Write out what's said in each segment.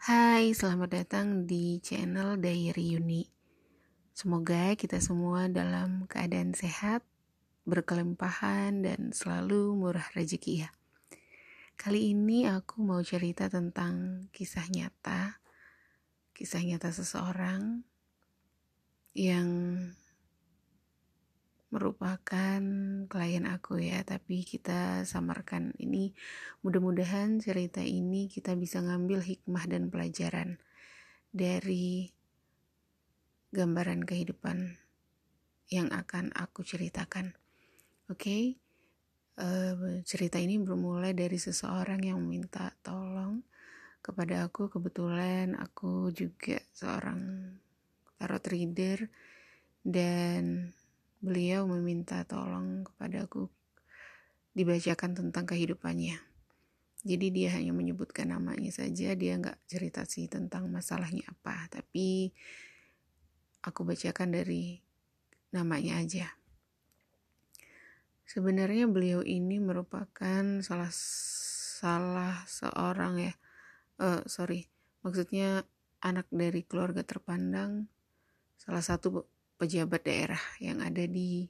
Hai, selamat datang di channel Diary Uni. Semoga kita semua dalam keadaan sehat, berkelimpahan, dan selalu murah rezeki ya. Kali ini aku mau cerita tentang kisah nyata, kisah nyata seseorang yang merupakan klien aku ya tapi kita samarkan ini. Mudah-mudahan cerita ini kita bisa ngambil hikmah dan pelajaran dari gambaran kehidupan yang akan aku ceritakan. Oke? Okay? uh, eh, cerita ini bermulai dari seseorang yang meminta tolong kepada aku. Kebetulan aku juga seorang tarot reader dan beliau meminta tolong kepadaku dibacakan tentang kehidupannya. Jadi dia hanya menyebutkan namanya saja, dia nggak cerita sih tentang masalahnya apa, tapi aku bacakan dari namanya aja. Sebenarnya beliau ini merupakan salah salah seorang ya, uh, sorry, maksudnya anak dari keluarga terpandang, salah satu pejabat daerah yang ada di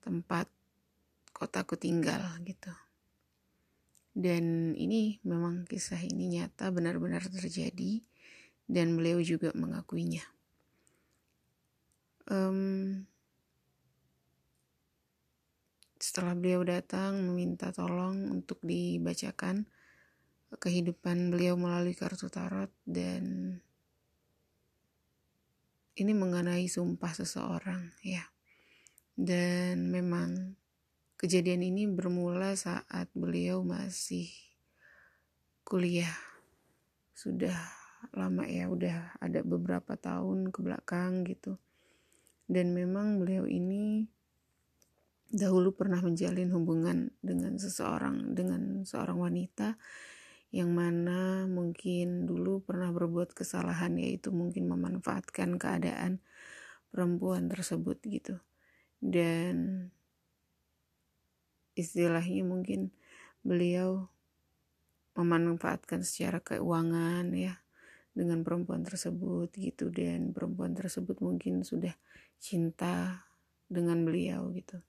tempat kotaku tinggal gitu. Dan ini memang kisah ini nyata benar-benar terjadi dan beliau juga mengakuinya. Um, setelah beliau datang meminta tolong untuk dibacakan kehidupan beliau melalui kartu tarot dan ini mengenai sumpah seseorang ya. Dan memang kejadian ini bermula saat beliau masih kuliah. Sudah lama ya, udah ada beberapa tahun ke belakang gitu. Dan memang beliau ini dahulu pernah menjalin hubungan dengan seseorang, dengan seorang wanita yang mana mungkin dulu pernah berbuat kesalahan yaitu mungkin memanfaatkan keadaan perempuan tersebut gitu. Dan istilahnya mungkin beliau memanfaatkan secara keuangan ya dengan perempuan tersebut gitu. Dan perempuan tersebut mungkin sudah cinta dengan beliau gitu.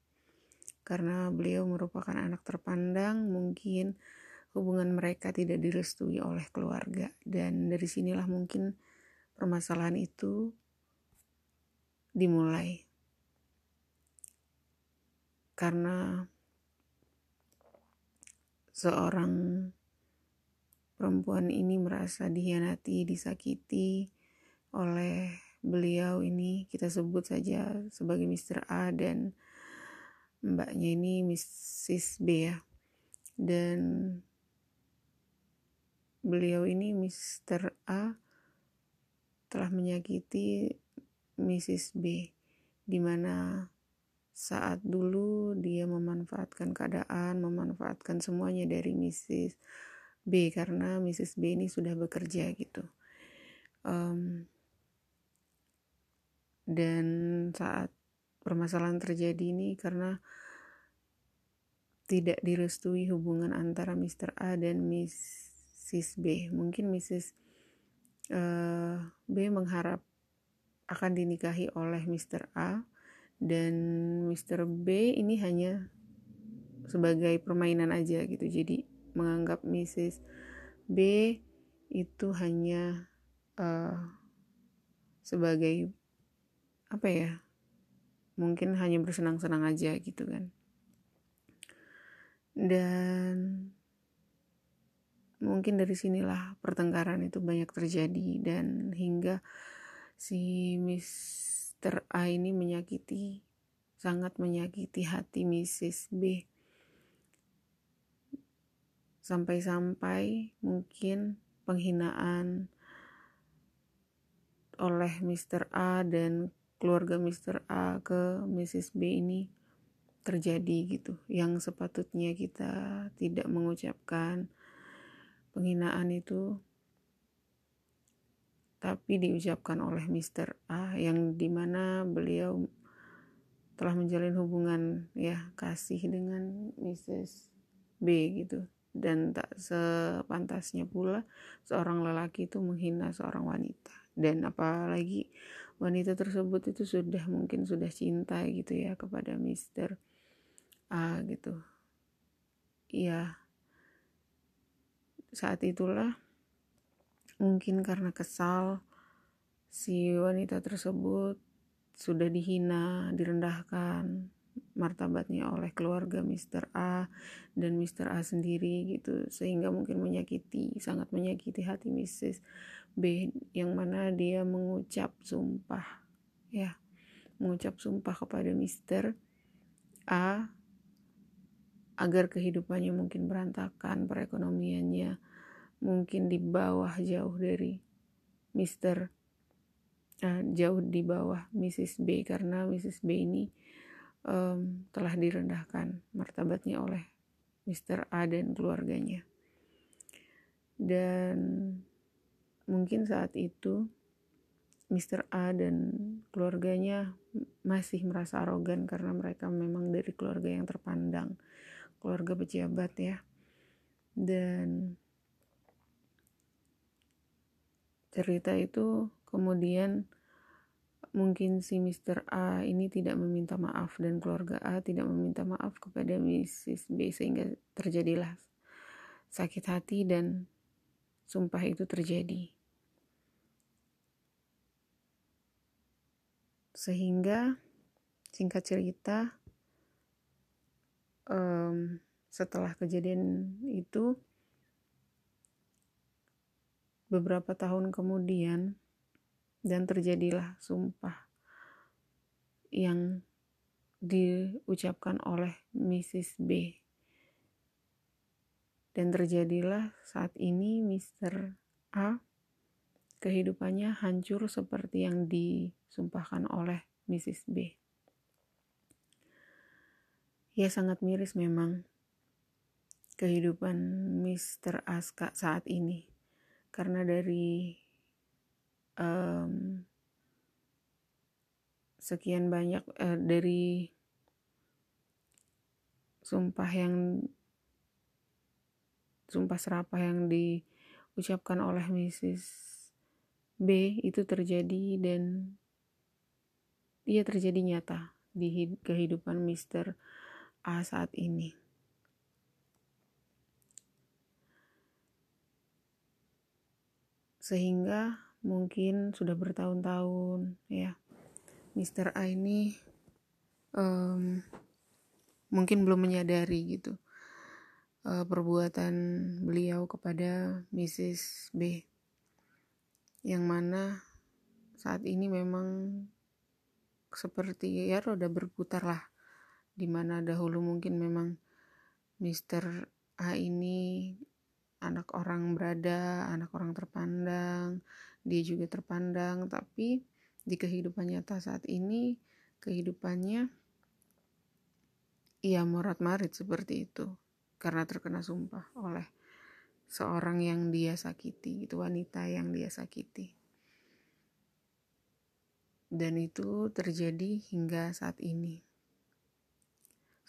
Karena beliau merupakan anak terpandang mungkin hubungan mereka tidak direstui oleh keluarga dan dari sinilah mungkin permasalahan itu dimulai karena seorang perempuan ini merasa dihianati, disakiti oleh beliau ini kita sebut saja sebagai Mr. A dan mbaknya ini Mrs. B ya dan beliau ini Mr. A telah menyakiti Mrs. B di mana saat dulu dia memanfaatkan keadaan, memanfaatkan semuanya dari Mrs. B karena Mrs. B ini sudah bekerja gitu. Um, dan saat permasalahan terjadi ini karena tidak direstui hubungan antara Mr. A dan Miss Mrs. B. Mungkin Mrs. Eh, B mengharap akan dinikahi oleh Mr. A dan Mr. B ini hanya sebagai permainan aja gitu. Jadi menganggap Mrs. B itu hanya uh, sebagai apa ya? Mungkin hanya bersenang-senang aja gitu kan. Dan mungkin dari sinilah pertengkaran itu banyak terjadi dan hingga si Mr. A ini menyakiti sangat menyakiti hati Mrs. B sampai-sampai mungkin penghinaan oleh Mr. A dan keluarga Mr. A ke Mrs. B ini terjadi gitu yang sepatutnya kita tidak mengucapkan penghinaan itu tapi diucapkan oleh Mr. A yang di mana beliau telah menjalin hubungan ya kasih dengan Mrs. B gitu dan tak sepantasnya pula seorang lelaki itu menghina seorang wanita dan apalagi wanita tersebut itu sudah mungkin sudah cinta gitu ya kepada Mister A gitu ya saat itulah mungkin karena kesal si wanita tersebut sudah dihina, direndahkan martabatnya oleh keluarga Mr. A dan Mr. A sendiri gitu sehingga mungkin menyakiti sangat menyakiti hati Mrs. B yang mana dia mengucap sumpah ya mengucap sumpah kepada Mr. A agar kehidupannya mungkin berantakan perekonomiannya mungkin di bawah jauh dari Mr. Uh, jauh di bawah Mrs. B karena Mrs. B ini um, telah direndahkan martabatnya oleh Mr. A dan keluarganya. Dan mungkin saat itu Mr. A dan keluarganya masih merasa arogan karena mereka memang dari keluarga yang terpandang, keluarga pejabat ya. Dan cerita itu kemudian mungkin si Mr. A ini tidak meminta maaf dan keluarga A tidak meminta maaf kepada Mrs. B sehingga terjadilah sakit hati dan sumpah itu terjadi. Sehingga singkat cerita um, setelah kejadian itu beberapa tahun kemudian dan terjadilah sumpah yang diucapkan oleh Mrs. B. Dan terjadilah saat ini Mr. A kehidupannya hancur seperti yang disumpahkan oleh Mrs. B. Ya sangat miris memang kehidupan Mr. Aska saat ini. Karena dari um, sekian banyak uh, dari sumpah yang sumpah serapah yang diucapkan oleh Mrs. B itu terjadi dan ia terjadi nyata di kehidupan Mr. A saat ini. Sehingga mungkin sudah bertahun-tahun ya Mr. A ini um, mungkin belum menyadari gitu uh, perbuatan beliau kepada Mrs. B yang mana saat ini memang seperti ya roda berputar lah di mana dahulu mungkin memang Mr. A ini anak orang berada, anak orang terpandang, dia juga terpandang, tapi di kehidupan nyata saat ini kehidupannya ia morat marit seperti itu karena terkena sumpah oleh seorang yang dia sakiti, itu wanita yang dia sakiti. Dan itu terjadi hingga saat ini.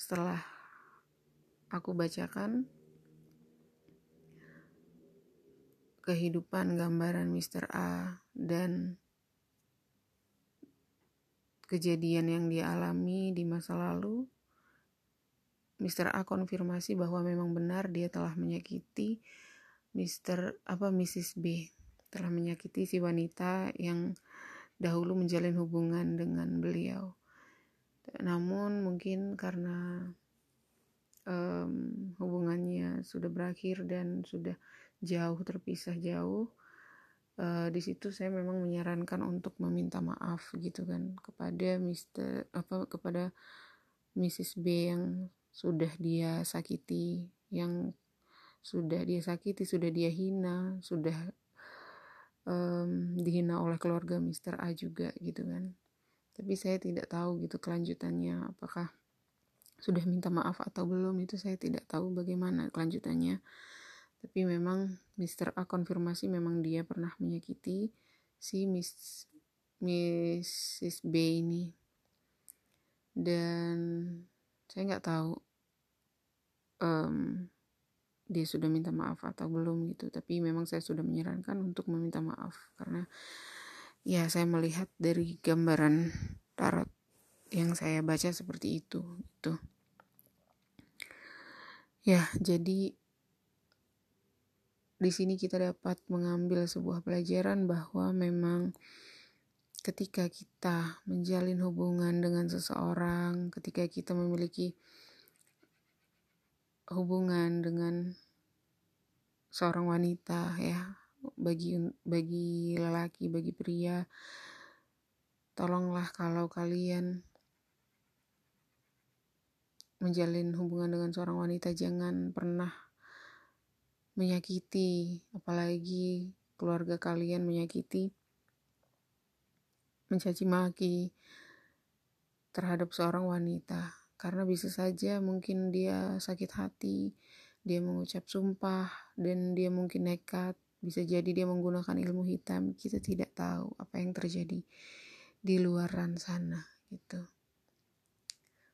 Setelah aku bacakan kehidupan gambaran Mr. A dan kejadian yang dia alami di masa lalu, Mr. A konfirmasi bahwa memang benar dia telah menyakiti Mr. apa Mrs. B telah menyakiti si wanita yang dahulu menjalin hubungan dengan beliau. Namun mungkin karena um, hubungannya sudah berakhir dan sudah jauh terpisah jauh uh, di situ saya memang menyarankan untuk meminta maaf gitu kan kepada Mister apa kepada Mrs B yang sudah dia sakiti yang sudah dia sakiti sudah dia hina sudah um, dihina oleh keluarga Mister A juga gitu kan tapi saya tidak tahu gitu kelanjutannya apakah sudah minta maaf atau belum itu saya tidak tahu bagaimana kelanjutannya tapi memang Mr. A konfirmasi memang dia pernah menyakiti si Miss Mrs. B ini dan saya nggak tahu um, dia sudah minta maaf atau belum gitu tapi memang saya sudah menyarankan untuk meminta maaf karena ya saya melihat dari gambaran tarot yang saya baca seperti itu itu ya jadi di sini kita dapat mengambil sebuah pelajaran bahwa memang ketika kita menjalin hubungan dengan seseorang ketika kita memiliki hubungan dengan seorang wanita ya bagi bagi lelaki bagi pria tolonglah kalau kalian menjalin hubungan dengan seorang wanita jangan pernah menyakiti apalagi keluarga kalian menyakiti mencaci maki terhadap seorang wanita karena bisa saja mungkin dia sakit hati, dia mengucap sumpah, dan dia mungkin nekat. Bisa jadi dia menggunakan ilmu hitam. Kita tidak tahu apa yang terjadi di luaran sana gitu.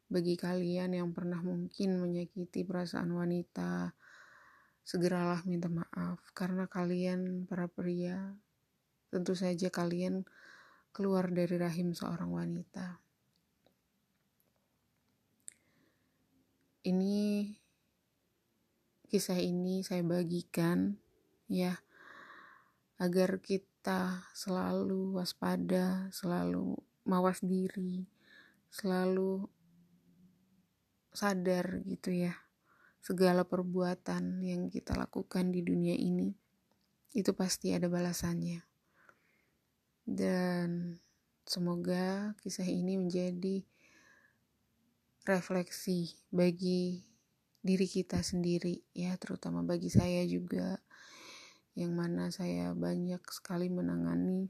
Bagi kalian yang pernah mungkin menyakiti perasaan wanita, segeralah minta maaf karena kalian para pria tentu saja kalian keluar dari rahim seorang wanita. ini kisah ini saya bagikan ya agar kita selalu waspada, selalu mawas diri, selalu sadar gitu ya. Segala perbuatan yang kita lakukan di dunia ini itu pasti ada balasannya. Dan semoga kisah ini menjadi refleksi bagi diri kita sendiri ya terutama bagi saya juga yang mana saya banyak sekali menangani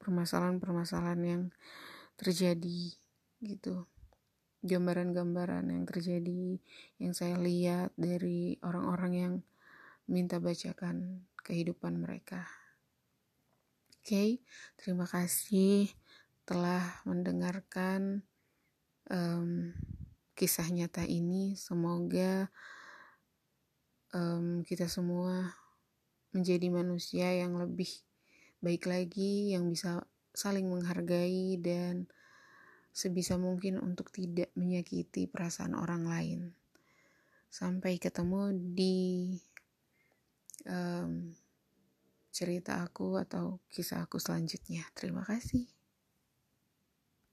permasalahan-permasalahan yang terjadi gitu. Gambaran-gambaran yang terjadi yang saya lihat dari orang-orang yang minta bacakan kehidupan mereka. Oke okay, terima kasih telah mendengarkan um, kisah nyata ini. Semoga um, kita semua menjadi manusia yang lebih baik lagi yang bisa saling menghargai dan sebisa mungkin untuk tidak menyakiti perasaan orang lain. Sampai ketemu di um, cerita aku atau kisah aku selanjutnya. Terima kasih